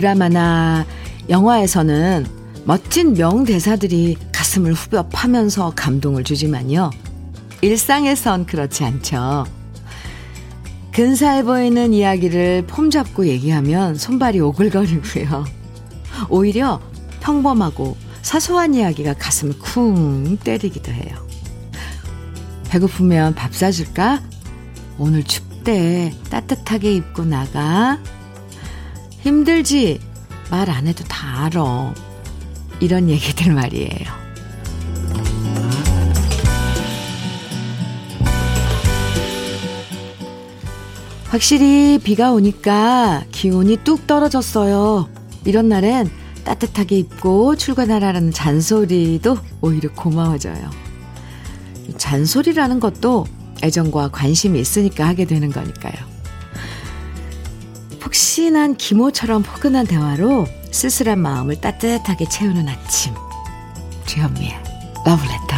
드라마나 영화에서는 멋진 명대사들이 가슴을 후벼 파면서 감동을 주지만요. 일상에선 그렇지 않죠. 근사해 보이는 이야기를 폼 잡고 얘기하면 손발이 오글거리고요. 오히려 평범하고 사소한 이야기가 가슴을 쿵 때리기도 해요. 배고프면 밥 사줄까? 오늘 춥대. 따뜻하게 입고 나가. 힘들지? 말 안 해도 다 알아. 이런 얘기들 말이에요. 확실히 비가 오니까 기온이 뚝 떨어졌어요. 이런 날엔 따뜻하게 입고 출근하라는 잔소리도 오히려 고마워져요. 잔소리라는 것도 애정과 관심이 있으니까 하게 되는 거니까요. 푹신한 기모처럼 포근한 대화로 쓸쓸한 마음을 따뜻하게 채우는 아침. 주현미의 러브레터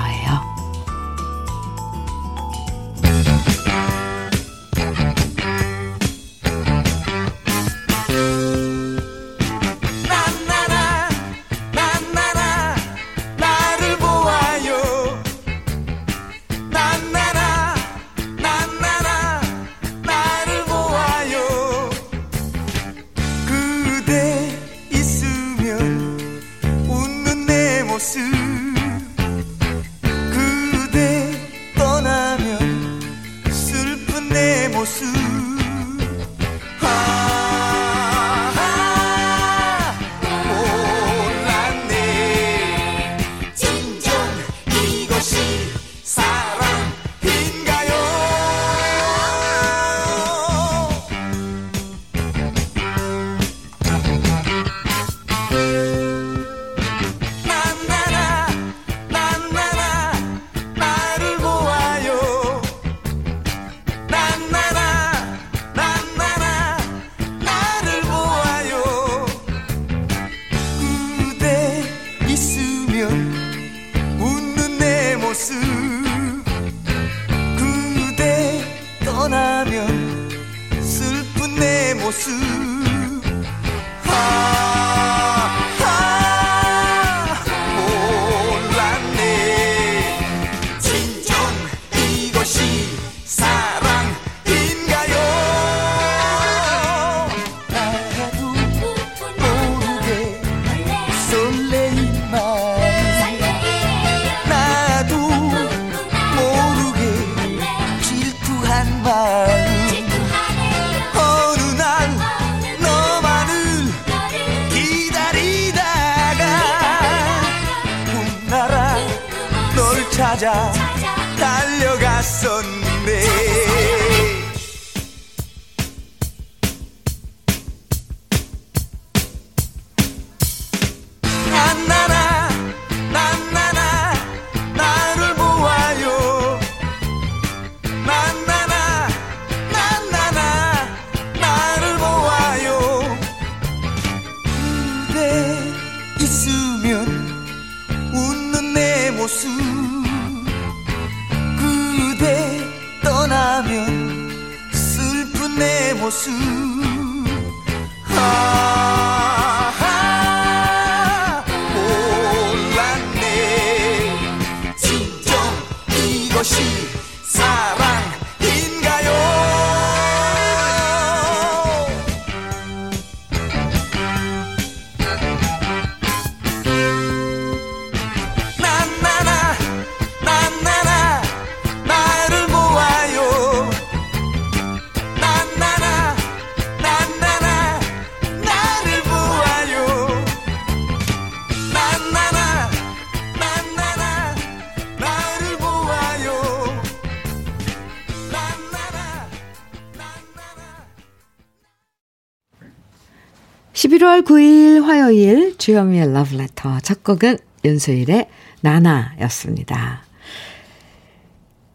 11월 9일 화요일 주현미의 러브레터 첫 곡은 윤수일의 나나였습니다.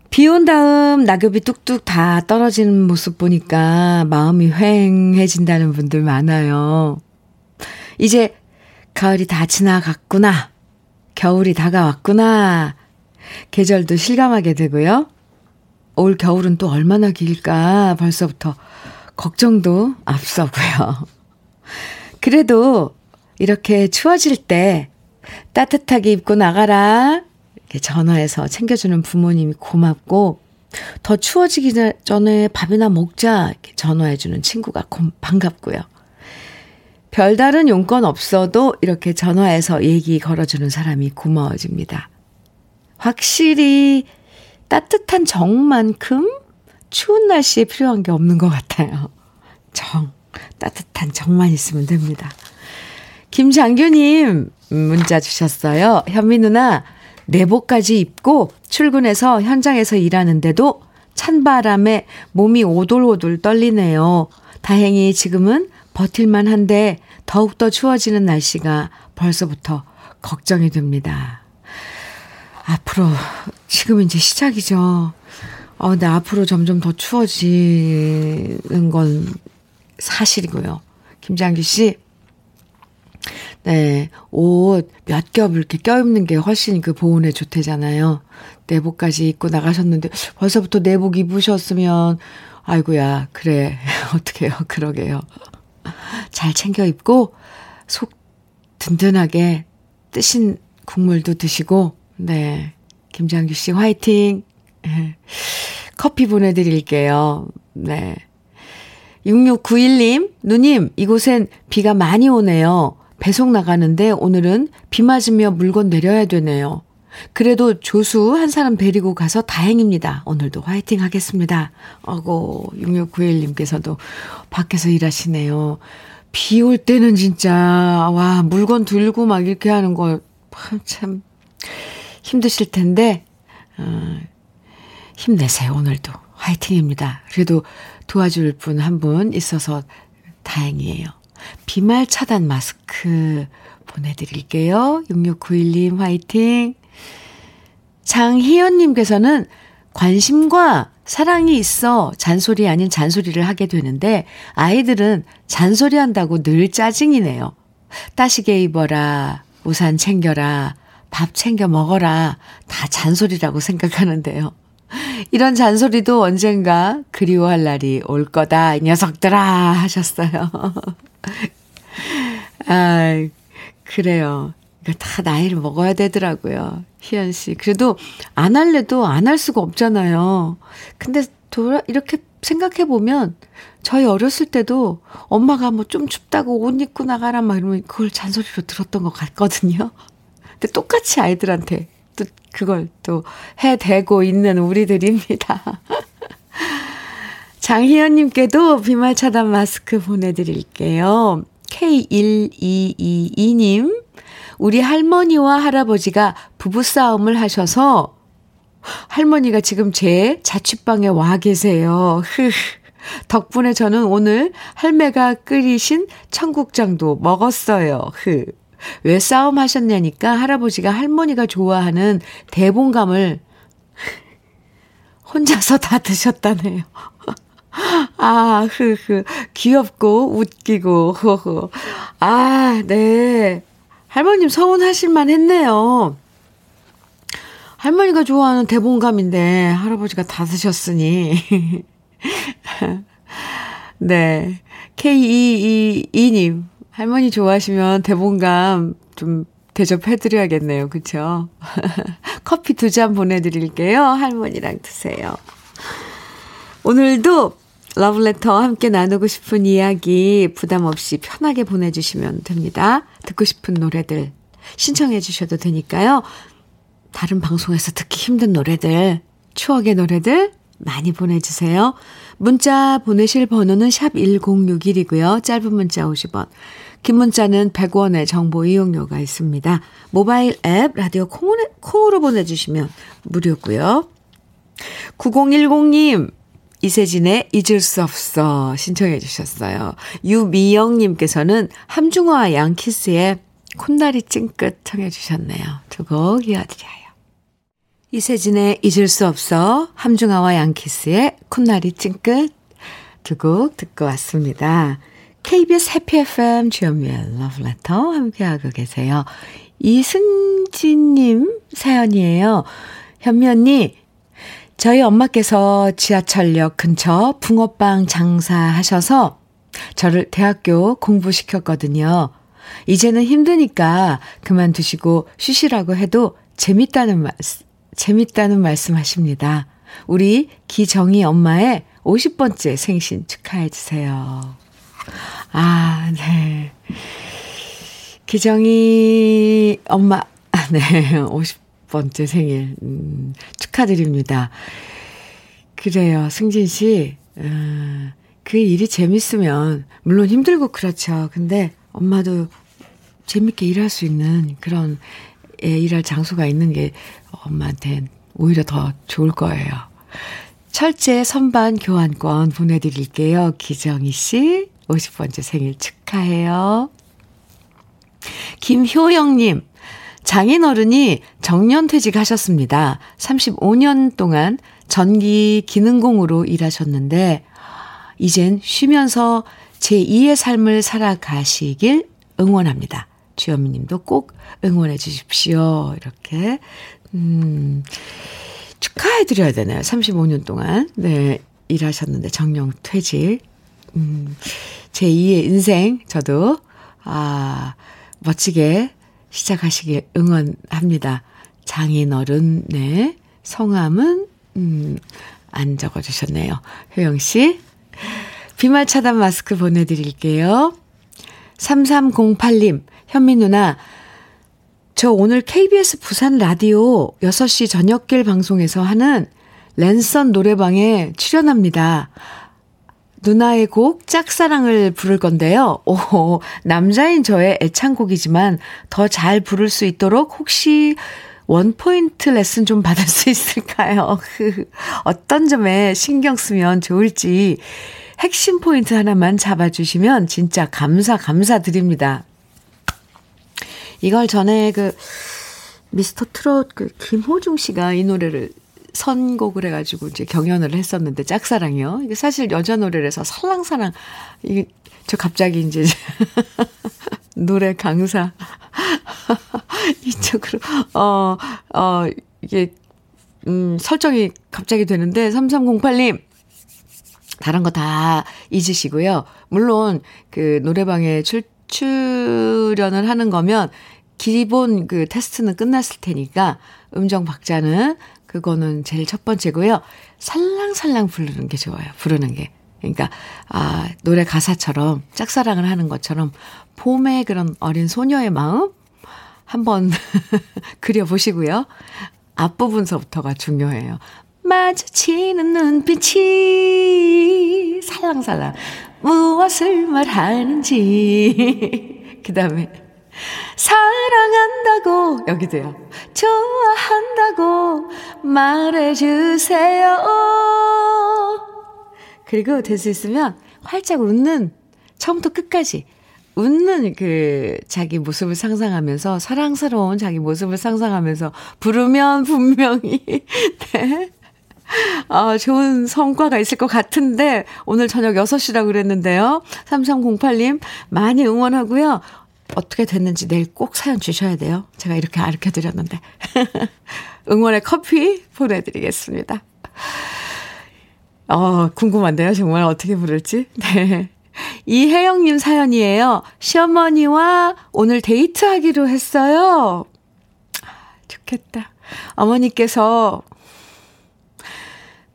비 온 다음 낙엽이 뚝뚝 다 떨어지는 모습 보니까 마음이 휑해진다는 분들 많아요. 이제 가을이 다 지나갔구나. 겨울이 다가왔구나. 계절도 실감하게 되고요. 올 겨울은 또 얼마나 길까 벌써부터 걱정도 앞서고요. 그래도 이렇게 추워질 때 따뜻하게 입고 나가라. 이렇게 전화해서 챙겨주는 부모님이 고맙고, 더 추워지기 전에 밥이나 먹자. 이렇게 전화해주는 친구가 반갑고요. 별다른 용건 없어도 이렇게 전화해서 얘기 걸어주는 사람이 고마워집니다. 확실히 따뜻한 정만큼 추운 날씨에 필요한 게 없는 것 같아요. 정, 따뜻한 정만 있으면 됩니다. 김장규님 문자 주셨어요. 현미 누나 내복까지 입고 출근해서 현장에서 일하는데도 찬바람에 몸이 오돌오돌 떨리네요. 다행히 지금은 버틸만 한데 더욱더 추워지는 날씨가 벌써부터 걱정이 됩니다. 앞으로 지금 이제 시작이죠. 어, 근데 앞으로 점점 더 추워지는 건 사실이고요. 김장규 씨, 네, 옷 몇 겹 이렇게 껴입는 게 훨씬 그 보온에 좋대잖아요. 내복까지 입고 나가셨는데 벌써부터 내복 입으셨으면 아이고야 그래 어떡해요 그러게요. 잘 챙겨 입고 속 든든하게 뜨신 국물도 드시고 네 김장규 씨 화이팅 커피 보내 드릴게요. 네. 6691님, 누님, 이곳엔 비가 많이 오네요. 배송 나가는데 오늘은 비 맞으며 물건 내려야 되네요. 그래도 조수 한 사람 데리고 가서 다행입니다. 오늘도 화이팅 하겠습니다. 어고, 6691님께서도 밖에서 일하시네요. 비 올 때는 진짜, 와, 물건 들고 막 이렇게 하는 거, 참, 힘드실 텐데, 어, 힘내세요, 오늘도. 화이팅입니다. 그래도 도와줄 분 한 분 있어서 다행이에요. 비말 차단 마스크 보내드릴게요. 6691님 화이팅. 장희연님께서는 관심과 사랑이 있어 잔소리 아닌 잔소리를 하게 되는데 아이들은 잔소리 한다고 늘 짜증이네요. 따시게 입어라, 우산 챙겨라, 밥 챙겨 먹어라, 다 잔소리라고 생각하는데요. 이런 잔소리도 언젠가 그리워할 날이 올 거다, 이 녀석들아, 하셨어요. 아, 그래요. 다 나이를 먹어야 되더라고요. 희연 씨. 그래도 안 할래도 안 할 수가 없잖아요. 근데 돌아, 이렇게 생각해 보면 저희 어렸을 때도 엄마가 뭐 좀 춥다고 옷 입고 나가라 막 이러면 그걸 잔소리로 들었던 것 같거든요. 근데 똑같이 아이들한테 또 그걸 또 해대고 있는 우리들입니다. 장희연님께도 비말 차단 마스크 보내드릴게요. K1222님, 우리 할머니와 할아버지가 부부싸움을 하셔서 할머니가 지금 제 자취방에 와 계세요. 덕분에 저는 오늘 할매가 끓이신 청국장도 먹었어요. 흐. 왜 싸움 하셨냐니까 할아버지가 할머니가 좋아하는 대봉감을 혼자서 다 드셨다네요. 아, 흐, 흐. 귀엽고, 웃기고, 허허. 아, 네. 할머님 서운하실만 했네요. 할머니가 좋아하는 대봉감인데, 할아버지가 다 드셨으니. 네. K222님, 할머니 좋아하시면 대봉감 좀 대접해드려야겠네요. 그쵸? 커피 두 잔 보내드릴게요. 할머니랑 드세요. 오늘도 러브레터 함께 나누고 싶은 이야기 부담 없이 편하게 보내주시면 됩니다. 듣고 싶은 노래들 신청해 주셔도 되니까요. 다른 방송에서 듣기 힘든 노래들, 추억의 노래들 많이 보내주세요. 문자 보내실 번호는 샵 1061이고요. 짧은 문자 50원, 긴 문자는 100원의 정보 이용료가 있습니다. 모바일 앱 라디오 콩으로, 보내주시면 무료고요. 9010님 이세진의 잊을 수 없어 신청해 주셨어요. 유미영님께서는 함중화 양키스의 콧날이 찡긋 청해 주셨네요. 두곡 이어드려요. 이세진의 잊을 수 없어 함중아와 양키스의 콧날이 찡긋 두 곡 듣고 왔습니다. KBS 해피 FM 주연미의 러브레터 함께하고 계세요. 이승진님 사연이에요. 현미 언니, 저희 엄마께서 지하철역 근처 붕어빵 장사하셔서 저를 대학교 공부시켰거든요. 이제는 힘드니까 그만두시고 쉬시라고 해도 재밌다는 말, 재밌다는 말씀 하십니다. 우리 기정희 엄마의 50번째 생신 축하해 주세요. 아, 네. 기정희 엄마, 아, 네. 50번째 생일, 음, 축하드립니다. 그래요. 승진 씨, 음, 그 일이 재밌으면, 물론 힘들고 그렇죠. 근데 엄마도 재밌게 일할 수 있는 그런 예, 일할 장소가 있는 게 엄마한텐 오히려 더 좋을 거예요. 철제 선반 교환권 보내드릴게요. 기정희 씨, 50번째 생일 축하해요. 김효영님, 장인 어른이 정년퇴직하셨습니다. 35년 동안 전기 기능공으로 일하셨는데, 이젠 쉬면서 제2의 삶을 살아가시길 응원합니다. 주현미 님도 꼭 응원해 주십시오. 이렇게, 음, 축하해 드려야 되나요? 35년 동안. 네, 일하셨는데 정령 퇴직. 음, 제2의 인생, 저도, 아, 멋지게 시작하시길 응원합니다. 장인어른, 네. 성함은, 음, 안 적어주셨네요. 효영 씨. 비말 차단 마스크 보내드릴게요. 3308님, 현미 누나, 저 오늘 KBS 부산 라디오 6시 저녁길 방송에서 하는 랜선 노래방에 출연합니다. 누나의 곡 짝사랑을 부를 건데요. 오, 남자인 저의 애창곡이지만 더 잘 부를 수 있도록 혹시 원포인트 레슨 좀 받을 수 있을까요? 어떤 점에 신경 쓰면 좋을지 핵심 포인트 하나만 잡아주시면 진짜 감사, 감사드립니다. 이걸 전에 그 미스터 트롯 그 김호중 씨가 이 노래를 선곡을 해가지고 이제 경연을 했었는데 짝사랑이요. 이게 사실 여자 노래라서 설랑사랑 이게 저 갑자기 이제 노래 강사 이쪽으로 어어 어, 이게 음 설정이 갑자기 되는데 3308님 다른 거 다 잊으시고요. 물론 그 노래방에 출 출연을 하는 거면 기본 그 테스트는 끝났을 테니까 음정 박자는 그거는 제일 첫 번째고요. 살랑살랑 부르는 게 좋아요. 부르는 게. 그러니까 아 노래 가사처럼 짝사랑을 하는 것처럼 봄의 그런 어린 소녀의 마음 한번 그려 보시고요. 앞부분서부터가 중요해요. 마주치는 눈빛이 살랑살랑 무엇을 말하는지 그 다음에 사랑한다고 여기도요 좋아한다고 말해주세요 그리고 될 수 있으면 활짝 웃는 처음부터 끝까지 웃는 그 자기 모습을 상상하면서 사랑스러운 자기 모습을 상상하면서 부르면 분명히 네. 아, 좋은 성과가 있을 것 같은데, 오늘 저녁 6시라고 그랬는데요. 3308님, 많이 응원하고요. 어떻게 됐는지 내일 꼭 사연 주셔야 돼요. 제가 이렇게 가르쳐 드렸는데. 응원의 커피 보내드리겠습니다. 어, 궁금한데요. 정말 어떻게 부를지. 네. 이혜영님 사연이에요. 시어머니와 오늘 데이트하기로 했어요. 아, 좋겠다. 어머니께서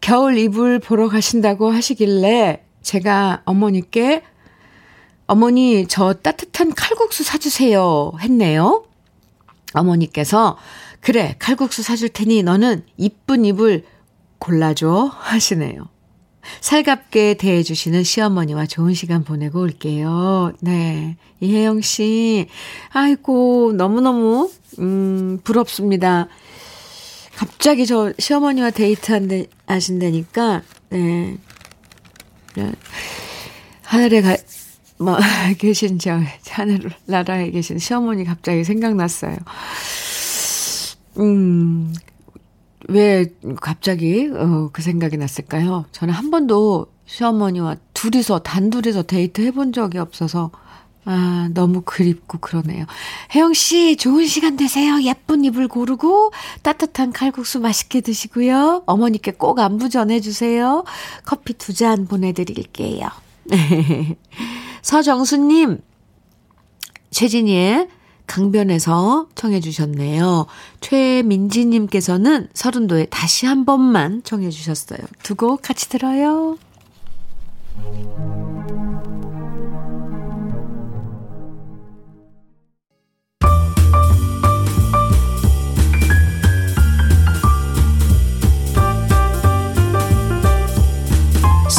겨울 이불 보러 가신다고 하시길래 제가 어머니께 어머니 저 따뜻한 칼국수 사주세요 했네요. 어머니께서 그래 칼국수 사줄 테니 너는 이쁜 이불 골라줘 하시네요. 살갑게 대해주시는 시어머니와 좋은 시간 보내고 올게요. 네. 이혜영 씨. 아이고, 너무너무, 음, 부럽습니다. 갑자기 저 시어머니와 데이트 하신다니까, 네. 네. 하늘에 가, 뭐, 계신 저, 하늘 나라에 계신 시어머니 갑자기 생각났어요. 음, 왜 갑자기, 어, 그 생각이 났을까요? 저는 한 번도 시어머니와 둘이서, 단둘이서 데이트 해본 적이 없어서, 아, 너무 그립고 그러네요. 혜영 씨, 좋은 시간 되세요. 예쁜 이불 고르고 따뜻한 칼국수 맛있게 드시고요. 어머니께 꼭 안부 전해주세요. 커피 두 잔 보내드릴게요. 서정수님, 최진희의 강변에서 청해 주셨네요. 최민지님께서는 서른도에 다시 한 번만 청해 주셨어요. 두 곡 같이 들어요.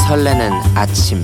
설레는 아침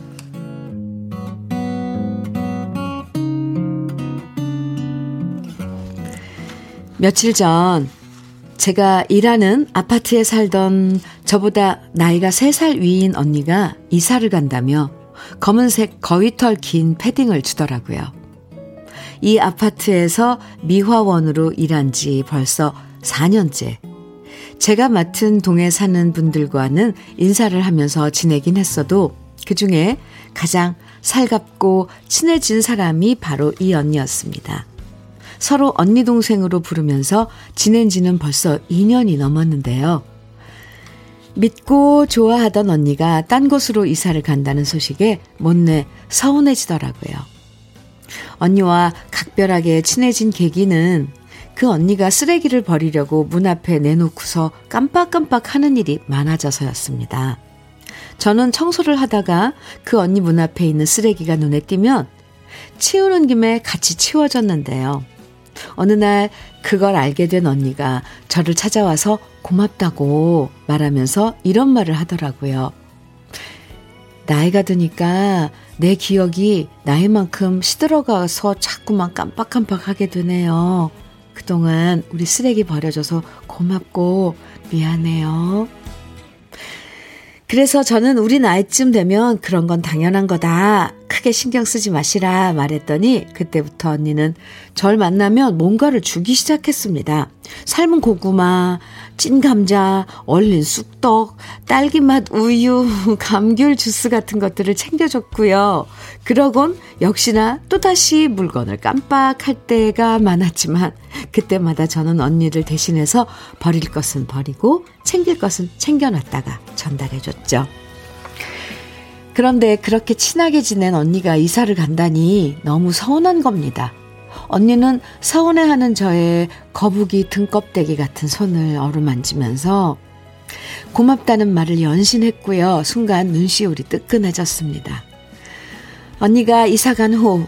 며칠 전 제가 일하는 아파트에 살던 저보다 나이가 3살 위인 언니가 이사를 간다며 검은색 거위털 긴 패딩을 주더라고요. 이 아파트에서 미화원으로 일한 지 벌써 4년째. 제가 맡은 동에 사는 분들과는 인사를 하면서 지내긴 했어도 그 중에 가장 살갑고 친해진 사람이 바로 이 언니였습니다. 서로 언니 동생으로 부르면서 지낸 지는 벌써 2년이 넘었는데요. 믿고 좋아하던 언니가 딴 곳으로 이사를 간다는 소식에 못내 서운해지더라고요. 언니와 각별하게 친해진 계기는 그 언니가 쓰레기를 버리려고 문 앞에 내놓고서 깜빡깜빡 하는 일이 많아져서였습니다. 저는 청소를 하다가 그 언니 문 앞에 있는 쓰레기가 눈에 띄면 치우는 김에 같이 치워졌는데요. 어느 날 그걸 알게 된 언니가 저를 찾아와서 고맙다고 말하면서 이런 말을 하더라고요. 나이가 드니까 내 기억이 나이만큼 시들어가서 자꾸만 깜빡깜빡 하게 되네요. 그동안 우리 쓰레기 버려줘서 고맙고 미안해요. 그래서 저는 우리 나이쯤 되면 그런 건 당연한 거다. 크게 신경 쓰지 마시라 말했더니 그때부터 언니는 절 만나면 뭔가를 주기 시작했습니다. 삶은 고구마, 찐 감자, 얼린 쑥떡, 딸기맛 우유, 감귤 주스 같은 것들을 챙겨줬고요. 그러곤 역시나 또다시 물건을 깜빡할 때가 많았지만 그때마다 저는 언니를 대신해서 버릴 것은 버리고 챙길 것은 챙겨놨다가 전달해줬죠. 그런데 그렇게 친하게 지낸 언니가 이사를 간다니 너무 서운한 겁니다. 언니는 서운해하는 저의 거북이 등껍데기 같은 손을 어루만지면서 고맙다는 말을 연신했고요. 순간 눈시울이 뜨끈해졌습니다. 언니가 이사 간 후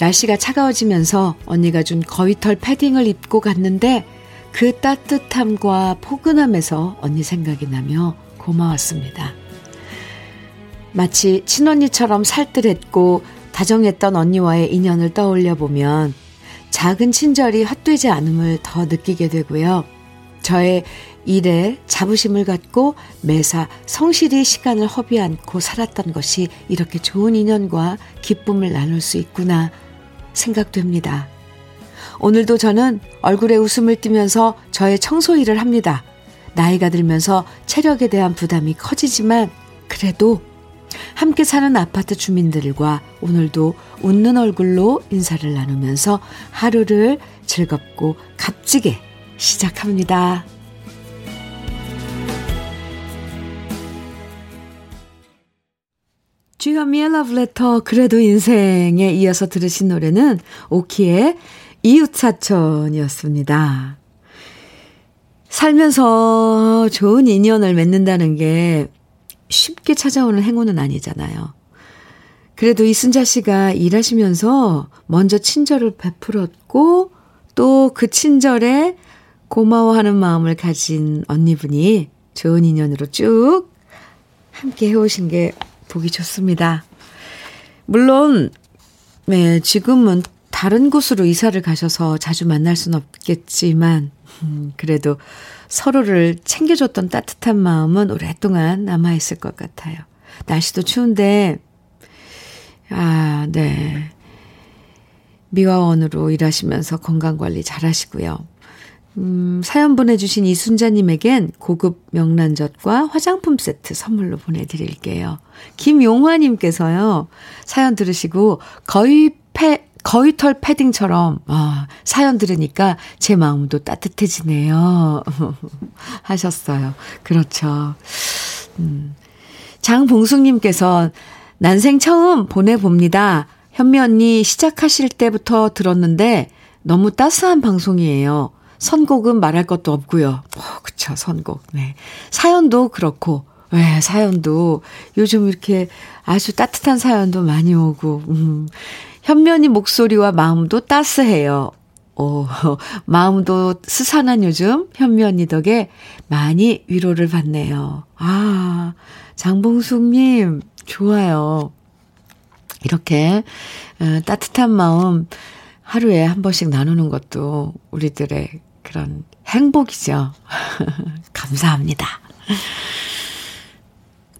날씨가 차가워지면서 언니가 준 거위털 패딩을 입고 갔는데 그 따뜻함과 포근함에서 언니 생각이 나며 고마웠습니다. 마치 친언니처럼 살뜰했고 다정했던 언니와의 인연을 떠올려 보면 작은 친절이 헛되지 않음을 더 느끼게 되고요. 저의 일에 자부심을 갖고 매사 성실히 시간을 허비 않고 살았던 것이 이렇게 좋은 인연과 기쁨을 나눌 수 있구나 생각됩니다. 오늘도 저는 얼굴에 웃음을 띠면서 저의 청소 일을 합니다. 나이가 들면서 체력에 대한 부담이 커지지만 그래도 함께 사는 아파트 주민들과 오늘도 웃는 얼굴로 인사를 나누면서 하루를 즐겁고 값지게 시작합니다. 주현미의 러브레터 그래도 인생에 이어서 들으신 노래는 오키의 이웃사촌이었습니다. 살면서 좋은 인연을 맺는다는 게 쉽게 찾아오는 행운은 아니잖아요. 그래도 이순자 씨가 일하시면서 먼저 친절을 베풀었고 또 그 친절에 고마워하는 마음을 가진 언니분이 좋은 인연으로 쭉 함께 해오신 게 보기 좋습니다. 물론, 네, 지금은 다른 곳으로 이사를 가셔서 자주 만날 수는 없겠지만, 음, 그래도 서로를 챙겨줬던 따뜻한 마음은 오랫동안 남아있을 것 같아요. 날씨도 추운데, 아, 네. 미화원으로 일하시면서 건강관리 잘 하시고요. 음, 사연 보내주신 이순자님에겐 고급 명란젓과 화장품 세트 선물로 보내드릴게요. 김용화님께서요, 사연 들으시고, 거의 패, 거위털 패딩처럼, 아, 사연 들으니까 제 마음도 따뜻해지네요. 하셨어요. 그렇죠. 음. 장봉숙님께서 난생 처음 보내봅니다. 현미 언니 시작하실 때부터 들었는데 너무 따스한 방송이에요. 선곡은 말할 것도 없고요. 어, 그쵸, 선곡. 네. 사연도 그렇고, 네, 사연도 요즘 이렇게 아주 따뜻한 사연도 많이 오고, 음. 현면이 목소리와 마음도 따스해요. 오, 마음도 스산한 요즘 현면이 덕에 많이 위로를 받네요. 아, 장봉숙님, 좋아요. 이렇게 어, 따뜻한 마음 하루에 한 번씩 나누는 것도 우리들의 그런 행복이죠. 감사합니다.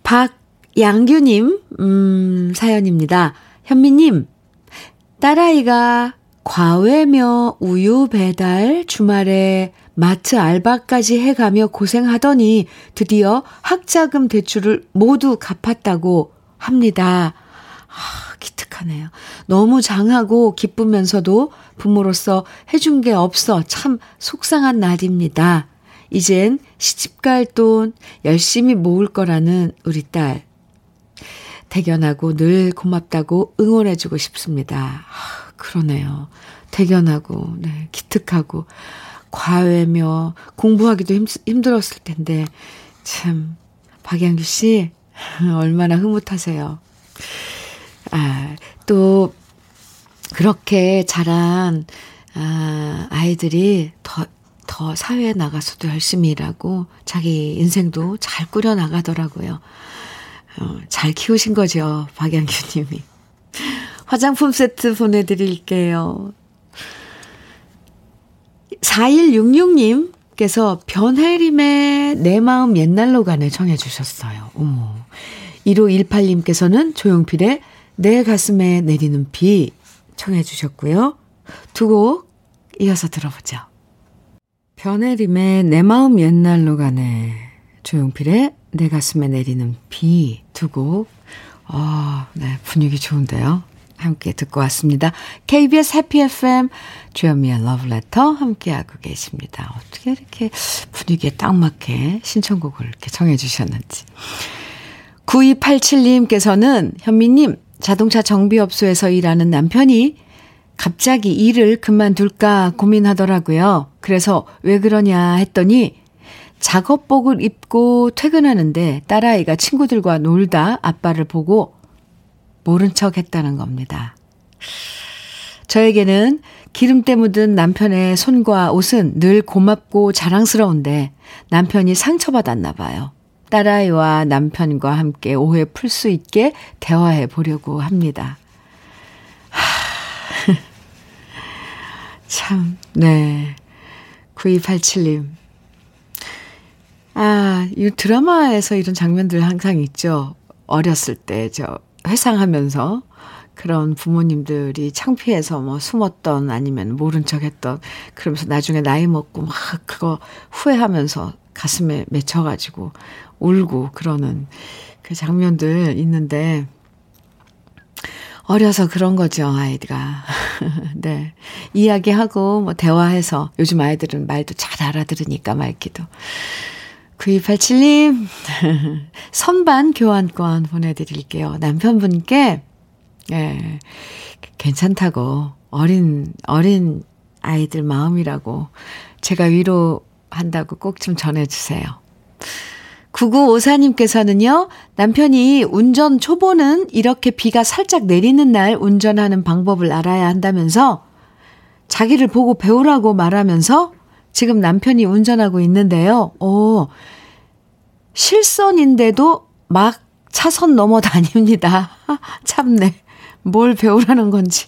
박양규님, 음, 사연입니다. 현미님, 딸아이가 과외며 우유 배달, 주말에 마트 알바까지 해가며 고생하더니 드디어 학자금 대출을 모두 갚았다고 합니다. 아, 기특하네요. 너무 장하고 기쁘면서도 부모로서 해준 게 없어 참 속상한 날입니다. 이젠 시집갈 돈 열심히 모을 거라는 우리 딸. 대견하고 늘 고맙다고 응원해주고 싶습니다. 아, 그러네요. 대견하고, 네, 기특하고, 과외며 공부하기도 힘, 힘들었을 텐데, 참, 박양규 씨, 얼마나 흐뭇하세요. 아, 또, 그렇게 자란, 아, 아이들이 더, 더 사회에 나가서도 열심히 일하고, 자기 인생도 잘 꾸려나가더라고요. 어, 잘 키우신 거죠, 박양규 님이. 화장품 세트 보내드릴게요. 4166님께서 변혜림의 내 마음 옛날로 가네 청해 주셨어요. 어머. 1518님께서는 조용필의 내 가슴에 내리는 비 청해 주셨고요. 두 곡 이어서 들어보죠. 변혜림의 내 마음 옛날로 가네. 조용필의 내 가슴에 내리는 비 두 곡. 아, 네, 분위기 좋은데요. 함께 듣고 왔습니다. KBS 해피 FM 주현미의 러브레터 함께하고 계십니다. 어떻게 이렇게 분위기에 딱 맞게 신청곡을 이렇게 청해 주셨는지. 9287님께서는 현미님 자동차 정비업소에서 일하는 남편이 갑자기 일을 그만둘까 고민하더라고요. 그래서 왜 그러냐 했더니 작업복을 입고 퇴근하는데 딸아이가 친구들과 놀다 아빠를 보고 모른 척 했다는 겁니다. 저에게는 기름때 묻은 남편의 손과 옷은 늘 고맙고 자랑스러운데 남편이 상처받았나 봐요. 딸아이와 남편과 함께 오해 풀 수 있게 대화해 보려고 합니다. 하, 참, 네. 9287님. 아, 이 드라마에서 이런 장면들 항상 있죠. 어렸을 때, 저, 회상하면서 그런 부모님들이 창피해서 뭐 숨었던 아니면 모른 척 했던 그러면서 나중에 나이 먹고 막 그거 후회하면서 가슴에 맺혀가지고 울고 그러는 그 장면들 있는데 어려서 그런 거죠, 아이가. 네. 이야기하고, 뭐, 대화해서, 요즘 아이들은 말도 잘 알아들으니까 말기도. 9287님, 선반 교환권 보내드릴게요. 남편분께, 예, 괜찮다고, 어린, 어린 아이들 마음이라고, 제가 위로한다고 꼭 좀 전해주세요. 9954님께서는요, 남편이 운전 초보는 이렇게 비가 살짝 내리는 날 운전하는 방법을 알아야 한다면서, 자기를 보고 배우라고 말하면서, 지금 남편이 운전하고 있는데요. 오, 실선인데도 막 차선 넘어 다닙니다. 참네. 뭘 배우라는 건지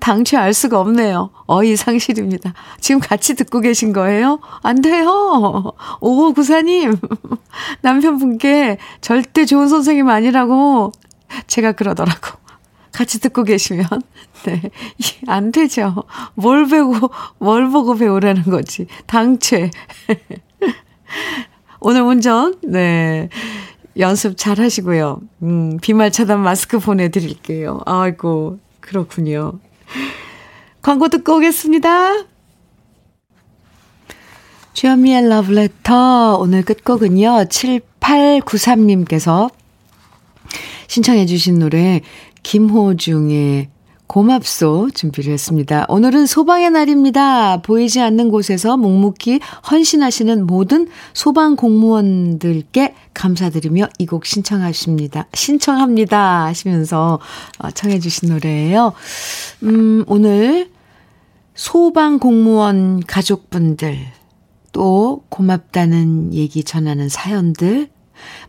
당최 알 수가 없네요. 어이 상실입니다. 지금 같이 듣고 계신 거예요? 안 돼요. 오 구사님 남편분께 절대 좋은 선생님 아니라고 제가 그러더라고. 같이 듣고 계시면. 네. 안 되죠. 뭘 배고, 뭘 보고 배우라는 거지. 당최. 오늘 운전, 네. 연습 잘 하시고요. 음, 비말 차단 마스크 보내드릴게요. 아이고, 그렇군요. 광고 듣고 오겠습니다. 주현미의 러브레터 오늘 끝곡은요. 7893님께서 신청해 주신 노래 김호중의 고맙소 준비를 했습니다. 오늘은 소방의 날입니다. 보이지 않는 곳에서 묵묵히 헌신하시는 모든 소방 공무원들께 감사드리며 이 곡 신청하십니다. 신청합니다. 하시면서 어, 청해 주신 노래예요. 음, 오늘 소방 공무원 가족분들 또 고맙다는 얘기 전하는 사연들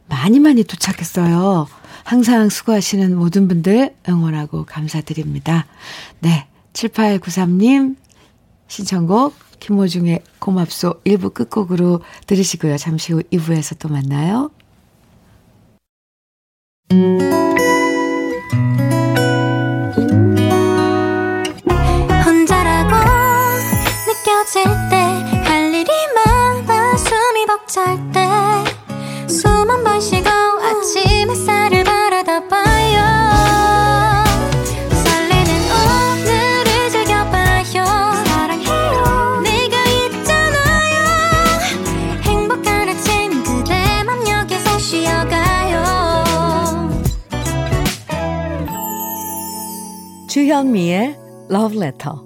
많이 많이 도착했어요. 항상 수고하시는 모든 분들 응원하고 감사드립니다. 네. 7893님 신청곡 김호중의 고맙소 1부 끝곡으로 들으시고요. 잠시 후 2부에서 또 만나요. 혼자라고 느껴질 때 할 일이 많아 숨이 벅찰 때 주현미의 Love Letter.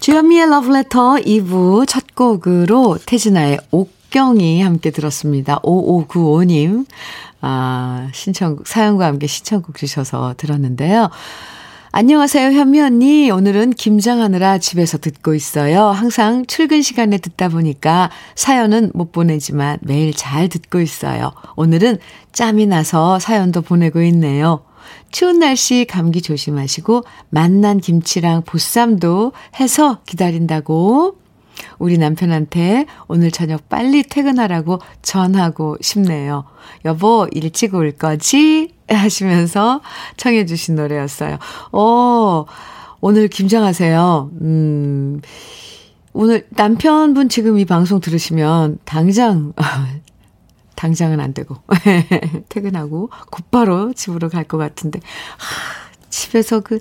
주현미의 Love Letter 2부 첫 곡으로 태진아의 옥경이 함께 들었습니다. 5595님, 아, 신청곡, 사연과 함께 신청곡 주셔서 들었는데요. 안녕하세요, 현미 언니. 오늘은 김장하느라 집에서 듣고 있어요. 항상 출근 시간에 듣다 보니까 사연은 못 보내지만 매일 잘 듣고 있어요. 오늘은 짬이 나서 사연도 보내고 있네요. 추운 날씨 감기 조심하시고 만난 김치랑 보쌈도 해서 기다린다고 우리 남편한테 오늘 저녁 빨리 퇴근하라고 전하고 싶네요. 여보, 일찍 올 거지? 하시면서 청해 주신 노래였어요. 어, 오늘 김장하세요. 음, 오늘 남편분 지금 이 방송 들으시면 당장, 당장은 안 되고, 퇴근하고 곧바로 집으로 갈 것 같은데, 하, 집에서 그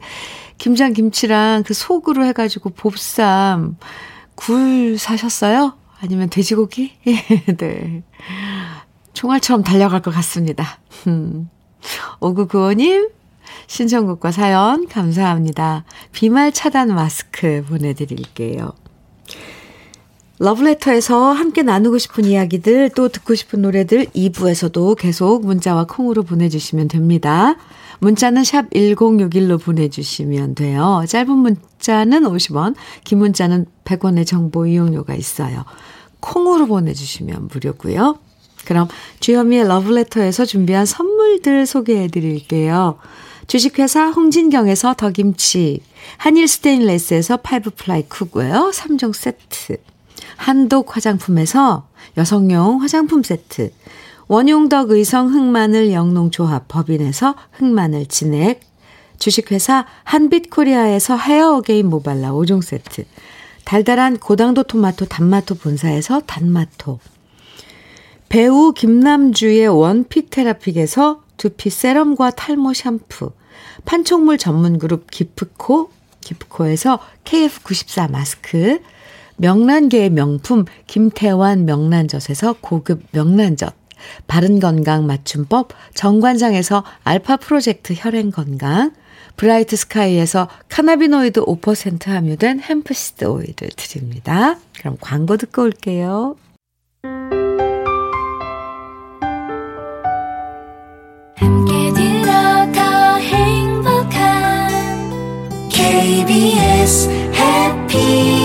김장 김치랑 그 속으로 해가지고 봅쌈, 굴 사셨어요? 아니면 돼지고기? 네. 총알처럼 달려갈 것 같습니다. 음. 오구구호님, 신청곡과 사연 감사합니다. 비말 차단 마스크 보내드릴게요. 러브레터에서 함께 나누고 싶은 이야기들 또 듣고 싶은 노래들 2부에서도 계속 문자와 콩으로 보내주시면 됩니다. 문자는 샵 1061로 보내주시면 돼요. 짧은 문자는 50원, 긴 문자는 100원의 정보 이용료가 있어요. 콩으로 보내주시면 무료고요. 그럼 주현미의 러브레터에서 준비한 선물들 소개해 드릴게요. 주식회사 홍진경에서 더김치, 한일 스테인레스에서 five ply cookware 3종 세트, 한독 화장품에서 여성용 화장품 세트, 원용덕 의성 흑마늘 영농조합 법인에서 흑마늘 진액, 주식회사 한빛코리아에서 헤어 어게인 모발라 5종 세트, 달달한 고당도 토마토 단마토 본사에서 단마토, 배우 김남주의 one pick 테라픽에서 두피 세럼과 탈모 샴푸, 판촉물 전문 그룹 기프코, 기프코에서 KF94 마스크, 명란계의 명품 김태환 명란젓에서 고급 명란젓, 바른건강 맞춤법 정관장에서 알파 프로젝트 혈행건강, 브라이트 스카이에서 cannabinoid 5% 함유된 hemp seed 오일을 드립니다. 그럼 광고 듣고 올게요. 함께 들어가 행복한 KBS 해피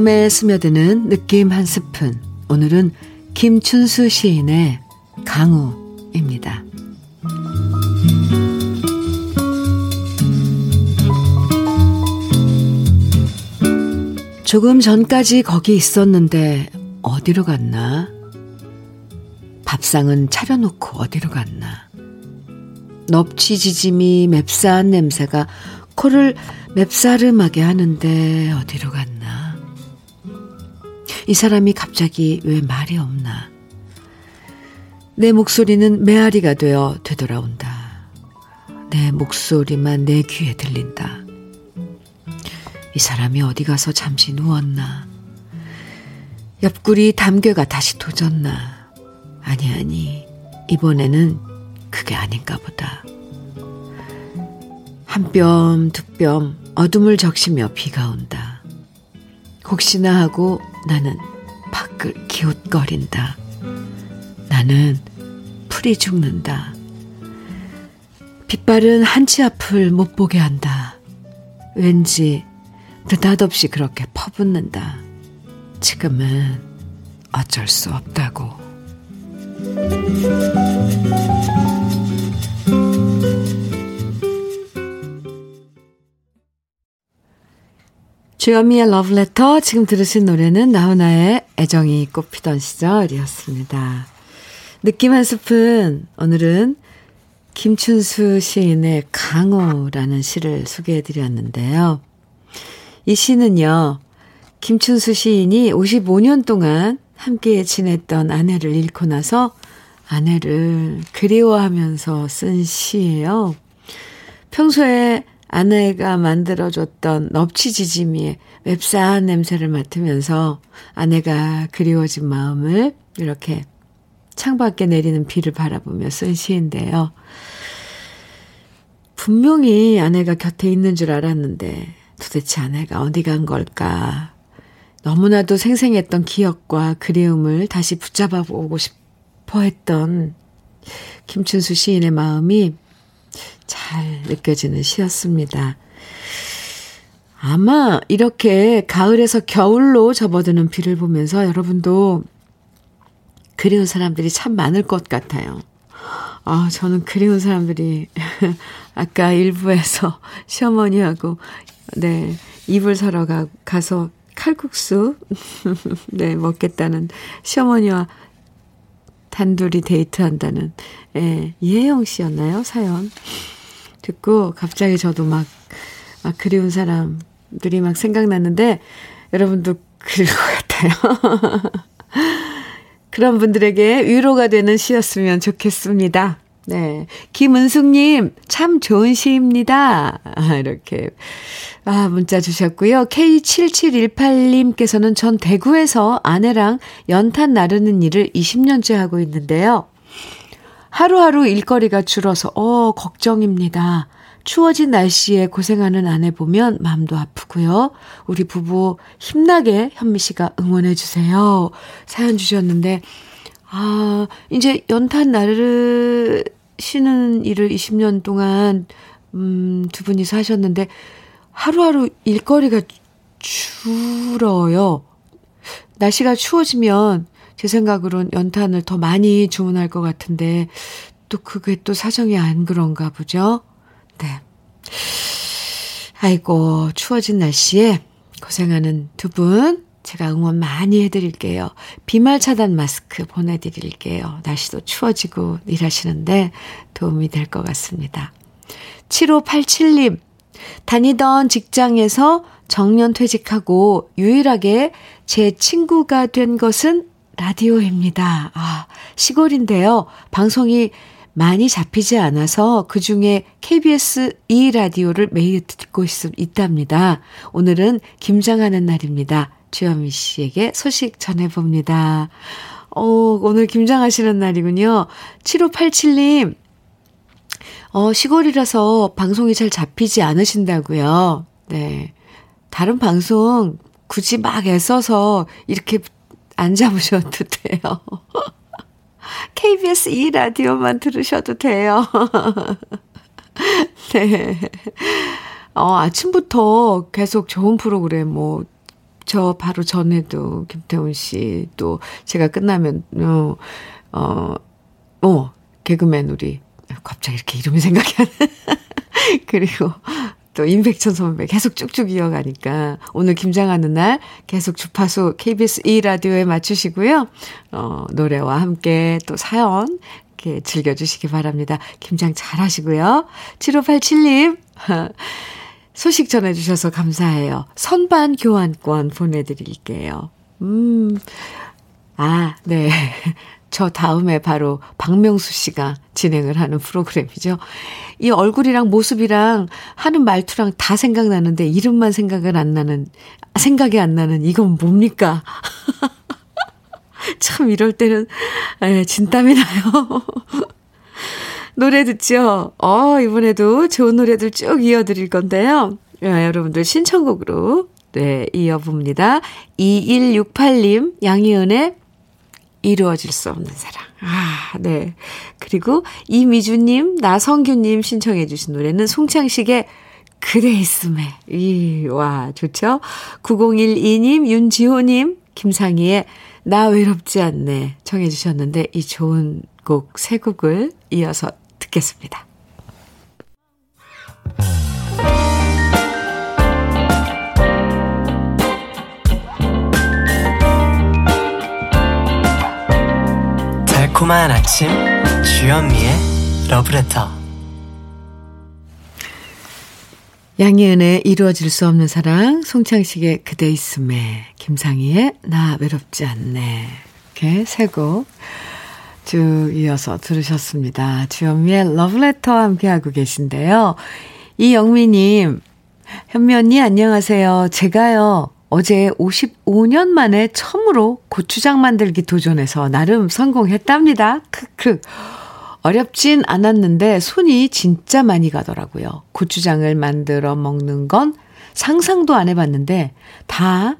마음에 스며드는 느낌 한 스푼. 오늘은 김춘수 시인의 강우입니다. 조금 전까지 거기 있었는데 어디로 갔나? 밥상은 차려놓고 어디로 갔나? 넙치지짐이 맵싸한 냄새가 코를 맵싸름하게 하는데 어디로 갔나? 이 사람이 갑자기 왜 말이 없나? 내 목소리는 메아리가 되어 되돌아온다. 내 목소리만 내 귀에 들린다. 이 사람이 어디 가서 잠시 누웠나? 옆구리 담개가 다시 도졌나? 아니, 아니, 이번에는 그게 아닌가 보다. 한 뼘, 두 뼘, 어둠을 적시며 비가 온다. 혹시나 하고 나는 밖을 기웃거린다. 나는 풀이 죽는다. 빗발은 한치 앞을 못 보게 한다. 왠지 느닷없이 그렇게 퍼붓는다. 지금은 어쩔 수 없다고. 주현미의 러브레터 지금 들으신 노래는 나훈아의 애정이 꽃피던 시절이었습니다. 느낌 한 스푼 오늘은 김춘수 시인의 강호라는 시를 소개해 드렸는데요. 이 시는요. 김춘수 시인이 55년 동안 함께 지냈던 아내를 잃고 나서 아내를 그리워하면서 쓴 시예요. 평소에 아내가 만들어줬던 넙치지짐이의 맵싸한 냄새를 맡으면서 아내가 그리워진 마음을 이렇게 창밖에 내리는 비를 바라보며 쓴 시인데요. 분명히 아내가 곁에 있는 줄 알았는데 도대체 아내가 어디 간 걸까? 너무나도 생생했던 기억과 그리움을 다시 붙잡아 보고 싶어 했던 김춘수 시인의 마음이 잘 느껴지는 시였습니다. 아마 이렇게 가을에서 겨울로 접어드는 비를 보면서 여러분도 그리운 사람들이 참 많을 것 같아요. 아, 저는 그리운 사람들이 아까 일부에서 시어머니하고 네, 이불 사러 가, 가서 칼국수 네, 먹겠다는 시어머니와 단둘이 데이트한다는 예, 이혜영 씨였나요? 사연. 듣고 갑자기 저도 막, 막 그리운 사람들이 막 생각났는데 여러분도 그릴 것 같아요. 그런 분들에게 위로가 되는 시였으면 좋겠습니다. 네. 김은숙님, 참 좋은 시입니다. 아, 이렇게, 아, 문자 주셨고요. K7718님께서는 전 대구에서 아내랑 연탄 나르는 일을 20년째 하고 있는데요. 하루하루 일거리가 줄어서, 어, 걱정입니다. 추워진 날씨에 고생하는 아내 보면 마음도 아프고요. 우리 부부 힘나게 현미 씨가 응원해 주세요. 사연 주셨는데 아, 이제 연탄 나르 시는 일을 20년 동안 음, 두 분이서 하셨는데 하루하루 일거리가 줄어요. 날씨가 추워지면 제 생각으론 연탄을 더 많이 주문할 것 같은데 또 그게 또 사정이 안 그런가 보죠. 네. 아이고, 추워진 날씨에 고생하는 두 분, 제가 응원 많이 해드릴게요. 비말 차단 마스크 보내드릴게요. 날씨도 추워지고 일하시는데 도움이 될 것 같습니다. 7587님, 다니던 직장에서 정년 퇴직하고 유일하게 제 친구가 된 것은 라디오입니다. 아, 시골인데요. 방송이 많이 잡히지 않아서 그 중에 KBS 2 라디오를 매일 듣고 있, 있답니다. 오늘은 김장하는 날입니다. 주현미 씨에게 소식 전해봅니다. 어, 오늘 김장하시는 날이군요. 7587님, 어, 시골이라서 방송이 잘 잡히지 않으신다고요. 네. 다른 방송 굳이 막 애써서 이렇게 안 잡으셔도 돼요. KBS 2 라디오만 들으셔도 돼요. 네. 어, 아침부터 계속 좋은 프로그램, 뭐, 저 바로 전에도 김태훈 씨, 또 제가 끝나면, 어, 어, 어, 개그맨 우리, 갑자기 이렇게 이름이 생각이 안 나. 그리고 또 임백천 선배 계속 쭉쭉 이어가니까 오늘 김장하는 날 계속 주파수 KBS 2라디오에 맞추시고요. 어, 노래와 함께 또 사연 이렇게 즐겨주시기 바랍니다. 김장 잘 하시고요. 7587님. 소식 전해주셔서 감사해요. 선반 교환권 보내드릴게요. 음, 아, 네. 저 다음에 바로 박명수 씨가 진행을 하는 프로그램이죠. 이 얼굴이랑 모습이랑 하는 말투랑 다 생각나는데 이름만 생각을 안 나는, 생각이 안 나는 이건 뭡니까? 참 이럴 때는 에, 진땀이 나요. 노래 듣죠? 어, 이번에도 좋은 노래들 쭉 이어드릴 건데요. 야, 여러분들 신청곡으로 네, 이어봅니다. 2168님, 양희은의 이루어질 수 없는 사랑. 아, 네. 그리고 이미주님, 나성규님 신청해주신 노래는 송창식의 그대 있음에. 이, 와, 좋죠? 9012님, 윤지호님, 김상희의 나 외롭지 않네. 청해주셨는데 이 좋은 곡 세 곡을 이어서 듣겠습니다. 달콤한 아침 주현미의 러브레터 양희은의 이루어질 수 없는 사랑, 송창식의 그대 있음에, 김상희의 나 외롭지 않네. 이렇게 세 곡 쭉 이어서 들으셨습니다. 주현미의 러브레터와 함께하고 계신데요. 이영미님, 현미 언니 안녕하세요. 제가요, 어제 55년 만에 처음으로 고추장 만들기 도전해서 나름 성공했답니다. 크크. 어렵진 않았는데 손이 진짜 많이 가더라고요. 고추장을 만들어 먹는 건 상상도 안 해봤는데 다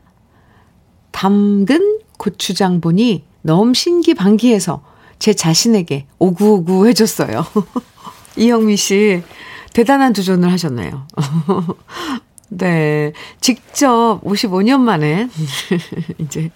담근 고추장 보니 너무 신기반기해서 제 자신에게 오구오구 해줬어요. 이영미 씨, 대단한 도전을 하셨네요. 네. 직접 55년 만에 이제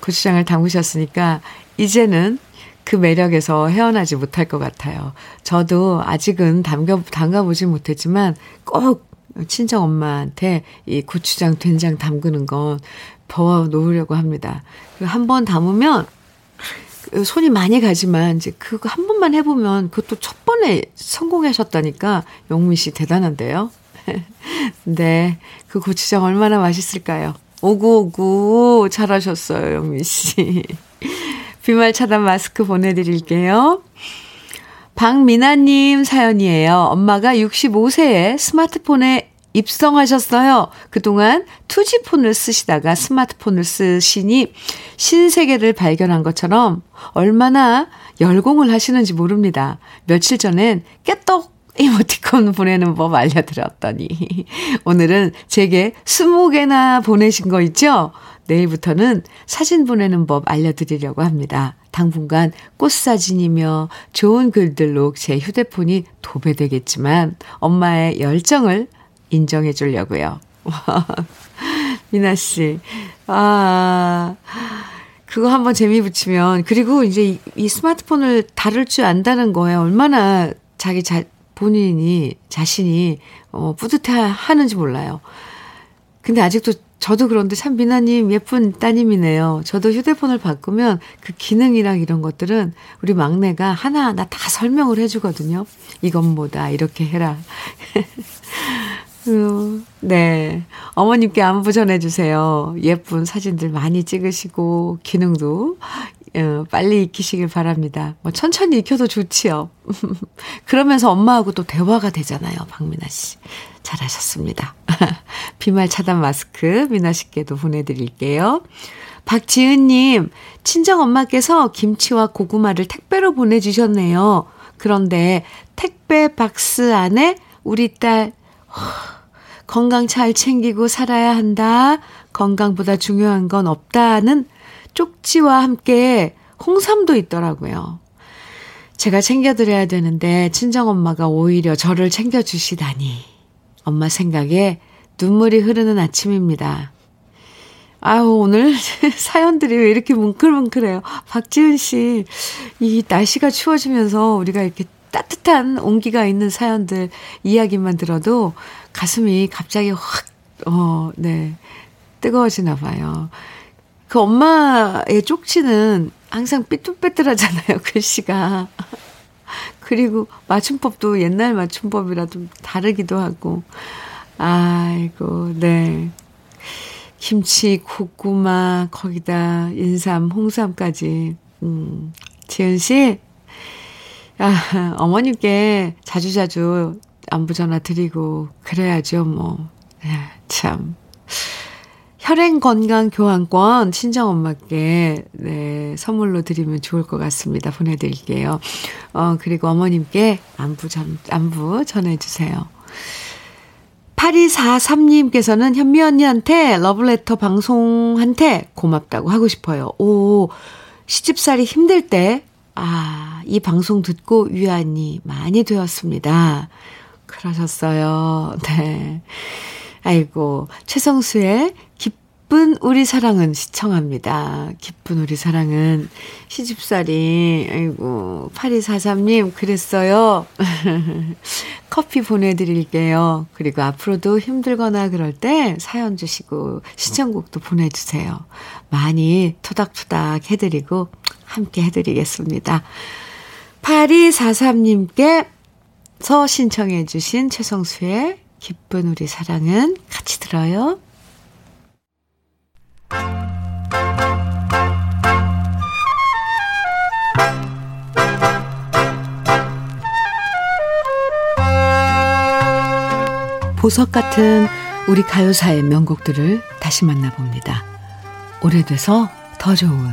고추장을 담그셨으니까 이제는 그 매력에서 헤어나지 못할 것 같아요. 저도 아직은 담가, 담가보지 못했지만 꼭 친정 엄마한테 이 고추장, 된장 담그는 건더 놓으려고 합니다. 한 번 담으면 그 손이 많이 가지만 이제 그거 한 번만 해보면 그것도 첫 번에 성공하셨다니까 영민 씨 대단한데요. 네. 그 고추장 얼마나 맛있을까요? 오구오구 잘하셨어요, 영미 씨. 비말 차단 마스크 보내드릴게요. 박미나님 사연이에요. 엄마가 65세에 스마트폰에 입성하셨어요. 그동안 투지폰을 쓰시다가 스마트폰을 쓰시니 신세계를 발견한 것처럼 얼마나 열공을 하시는지 모릅니다. 며칠 전엔 깨떡 이모티콘 보내는 법 알려드렸더니 오늘은 제게 20개나 보내신 거 있죠? 내일부터는 사진 보내는 법 알려드리려고 합니다. 당분간 꽃사진이며 좋은 글들로 제 휴대폰이 도배되겠지만 엄마의 열정을 인정해 주려고요. 미나 씨. 아. 그거 한번 재미 붙이면 그리고 이제 이, 이 스마트폰을 다룰 줄 안다는 거에 얼마나 자기 자, 본인이 자신이 어, 뿌듯해 하는지 몰라요. 근데 아직도 저도 그런데 참 미나님 예쁜 따님이네요. 저도 휴대폰을 바꾸면 그 기능이랑 이런 것들은 우리 막내가 하나하나 다 설명을 해주거든요. 이건 뭐다, 이렇게 해라. 음, 네. 어머님께 안부 전해주세요. 예쁜 사진들 많이 찍으시고, 기능도 어, 빨리 익히시길 바랍니다. 뭐 천천히 익혀도 좋지요. 그러면서 엄마하고 또 대화가 되잖아요, 박민아 씨. 잘하셨습니다. 비말 차단 마스크 미나 씨께도 보내드릴게요. 박지은님, 친정 엄마께서 김치와 고구마를 택배로 보내주셨네요. 그런데 택배 박스 안에 우리 딸 건강 잘 챙기고 살아야 한다. 건강보다 중요한 건 없다는 쪽지와 함께 홍삼도 있더라고요. 제가 챙겨드려야 되는데 친정엄마가 오히려 저를 챙겨주시다니. 엄마 생각에 눈물이 흐르는 아침입니다. 아유, 오늘 사연들이 왜 이렇게 뭉클뭉클해요. 박지은 씨, 이 날씨가 추워지면서 우리가 이렇게 따뜻한 온기가 있는 사연들 이야기만 들어도 가슴이 갑자기 확, 어, 네, 뜨거워지나 봐요. 그 엄마의 쪽지는 항상 삐뚤빼뚤하잖아요, 글씨가. 그리고 맞춤법도 옛날 맞춤법이라 좀 다르기도 하고. 아이고, 네. 김치, 고구마, 거기다 인삼, 홍삼까지. 음, 지은 씨, 아, 어머님께 자주자주 안부 전화 드리고, 그래야죠, 뭐. 네, 참. 혈행 건강 교환권 친정 엄마께 네, 선물로 드리면 좋을 것 같습니다. 보내 드릴게요. 어, 그리고 어머님께 안부 전, 안부 전해 주세요. 8243님께서는 현미 언니한테 러블레터 방송한테 고맙다고 하고 싶어요. 오, 시집살이 힘들 때, 아, 이 방송 듣고 위안이 많이 되었습니다. 그러셨어요. 네. 아이고, 최성수의 기쁜 우리 사랑은 시청합니다. 기쁜 우리 사랑은 시집살이, 아이고, 8243님, 그랬어요. 커피 보내드릴게요. 그리고 앞으로도 힘들거나 그럴 때 사연 주시고 시청곡도 보내주세요. 많이 토닥토닥 해드리고 함께 해드리겠습니다. 8243님께 서 신청해 주신 최성수의 기쁜 우리 사랑은 같이 들어요. 보석 같은 우리 가요사의 명곡들을 다시 만나봅니다. 오래돼서 더 좋은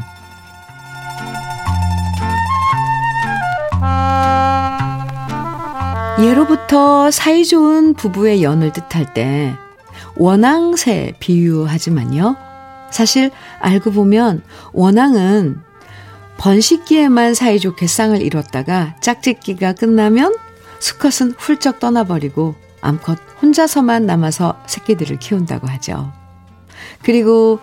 예로부터 사이좋은 부부의 연을 뜻할 때 원앙새 비유하지만요. 사실 알고 보면 원앙은 번식기에만 사이좋게 쌍을 이뤘다가 짝짓기가 끝나면 수컷은 훌쩍 떠나버리고 암컷 혼자서만 남아서 새끼들을 키운다고 하죠. 그리고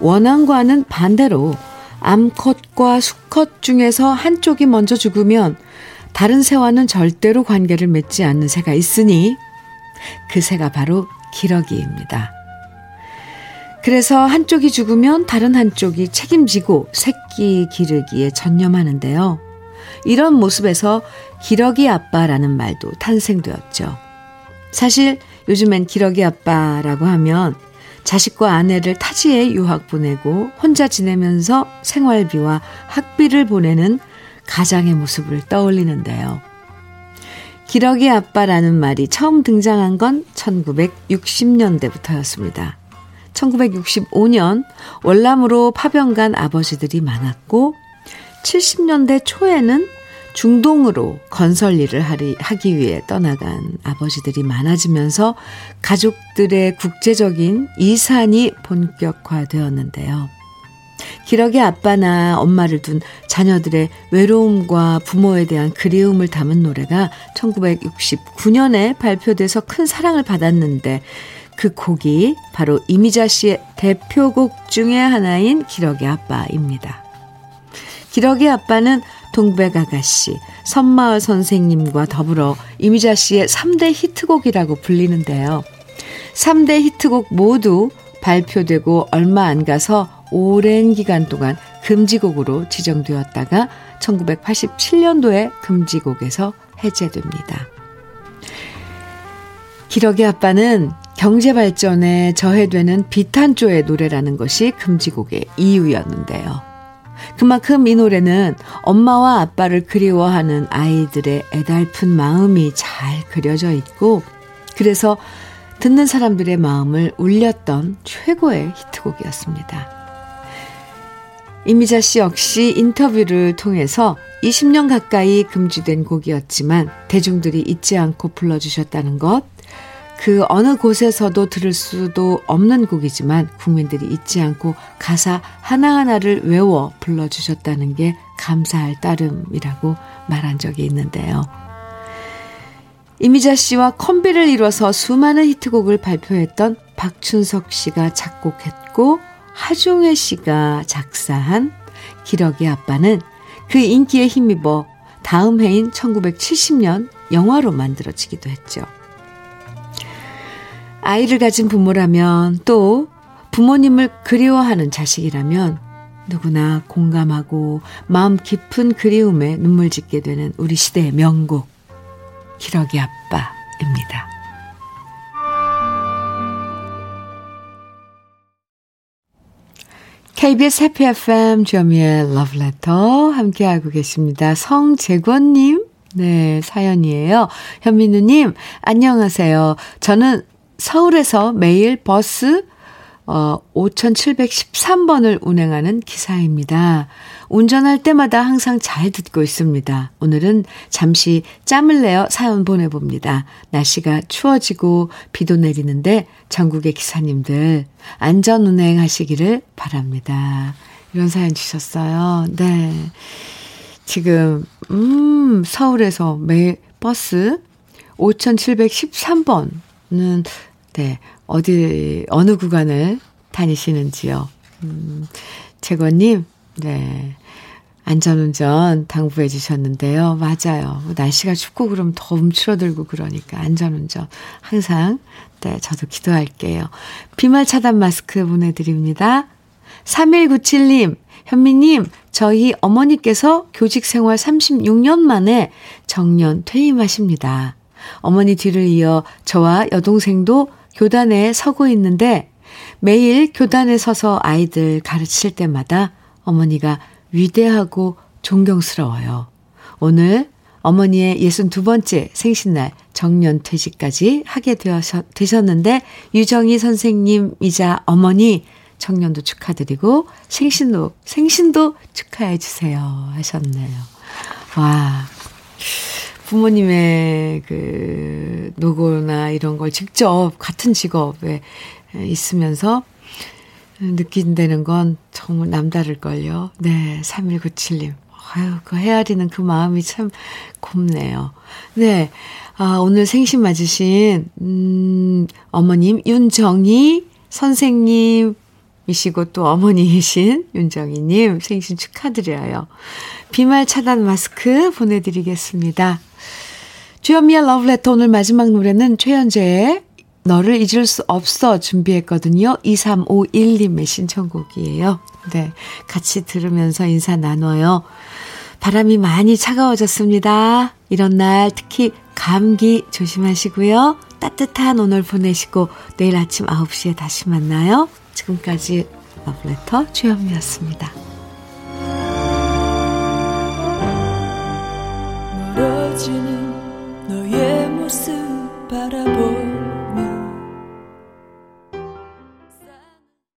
원앙과는 반대로 암컷과 수컷 중에서 한쪽이 먼저 죽으면 다른 새와는 절대로 관계를 맺지 않는 새가 있으니 그 새가 바로 기러기입니다. 그래서 한쪽이 죽으면 다른 한쪽이 책임지고 새끼 기르기에 전념하는데요. 이런 모습에서 기러기 아빠라는 말도 탄생되었죠. 사실 요즘엔 기러기 아빠라고 하면 자식과 아내를 타지에 유학 보내고 혼자 지내면서 생활비와 학비를 보내는 가장의 모습을 떠올리는데요. 기러기 아빠라는 말이 처음 등장한 건 1960년대부터였습니다. 1965년 월남으로 파병 간 아버지들이 많았고 70년대 초에는 중동으로 건설 일을 하기 위해 떠나간 아버지들이 많아지면서 가족들의 국제적인 이산이 본격화되었는데요. 기러기 아빠나 엄마를 둔 자녀들의 외로움과 부모에 대한 그리움을 담은 노래가 1969년에 발표돼서 큰 사랑을 받았는데 그 곡이 바로 이미자 씨의 대표곡 중의 하나인 기러기 아빠입니다. 기러기 아빠는 동백 아가씨, 선마을 선생님과 더불어 이미자 씨의 3대 히트곡이라고 불리는데요. 3대 히트곡 모두 발표되고 얼마 안 가서 오랜 기간 동안 금지곡으로 지정되었다가 1987년도에 금지곡에서 해제됩니다. 기러기 아빠는 경제 발전에 저해되는 비탄조의 노래라는 것이 금지곡의 이유였는데요. 그만큼 이 노래는 엄마와 아빠를 그리워하는 아이들의 애달픈 마음이 잘 그려져 있고, 그래서 듣는 사람들의 마음을 울렸던 최고의 히트곡이었습니다. 이미자 씨 역시 인터뷰를 통해서 20년 가까이 금지된 곡이었지만 대중들이 잊지 않고 불러주셨다는 것, 그 어느 곳에서도 들을 수도 없는 곡이지만 국민들이 잊지 않고 가사 하나하나를 외워 불러주셨다는 게 감사할 따름이라고 말한 적이 있는데요. 이미자 씨와 콤비를 이뤄서 수많은 히트곡을 발표했던 박춘석 씨가 작곡했고 하종혜 씨가 작사한 기러기 아빠는 그 인기에 힘입어 다음 해인 1970년 영화로 만들어지기도 했죠. 아이를 가진 부모라면 또 부모님을 그리워하는 자식이라면 누구나 공감하고 마음 깊은 그리움에 눈물 짓게 되는 우리 시대의 명곡 기러기 아빠입니다. KBS 해피 FM 주미의 러브레터 함께하고 계십니다. 성재권님 네 사연이에요. 현민우님 안녕하세요. 저는 서울에서 매일 버스 어, 5713번을 운행하는 기사입니다. 운전할 때마다 항상 잘 듣고 있습니다. 오늘은 잠시 짬을 내어 사연 보내봅니다. 날씨가 추워지고 비도 내리는데 전국의 기사님들 안전 운행하시기를 바랍니다. 이런 사연 주셨어요. 네. 지금, 음, 서울에서 매 버스 5713번 은, 네, 어디, 어느 구간을 다니시는지요. 음, 재건님, 네. 안전운전 당부해 주셨는데요. 맞아요. 날씨가 춥고 그럼 더 움츠러들고 그러니까 안전운전 항상, 네, 저도 기도할게요. 비말 차단 마스크 보내드립니다. 3197님, 현미님, 저희 어머니께서 교직 생활 36년 만에 정년 퇴임하십니다. 어머니 뒤를 이어 저와 여동생도 교단에 서고 있는데 매일 교단에 서서 아이들 가르칠 때마다 어머니가 위대하고 존경스러워요. 오늘 어머니의 62번째 생신날 정년 퇴직까지 하게 되셨는데 유정희 선생님이자 어머니 정년도 축하드리고 생신도 생신도 축하해 주세요 하셨네요. 와. 부모님의 그 노고나 이런 걸 직접 같은 직업에 있으면서 느낀다는 건 정말 남다를걸요. 네, 3197님. 아유, 그 헤아리는 그 마음이 참 곱네요. 네. 아, 오늘 생신 맞으신, 음, 어머님, 윤정희 선생님이시고 또 어머니이신 윤정희님 생신 축하드려요. 비말 차단 마스크 보내드리겠습니다. 주현미의 러브레터 오늘 마지막 노래는 최현재의 너를 잊을 수 없어 준비했거든요. 2351님의 신청곡이에요. 네. 같이 들으면서 인사 나눠요. 바람이 많이 차가워졌습니다. 이런 날 특히 감기 조심하시고요. 따뜻한 오늘 보내시고 내일 아침 9시에 다시 만나요. 지금까지 러브레터 주현미였습니다. 멀어지는 너의 모습 바라보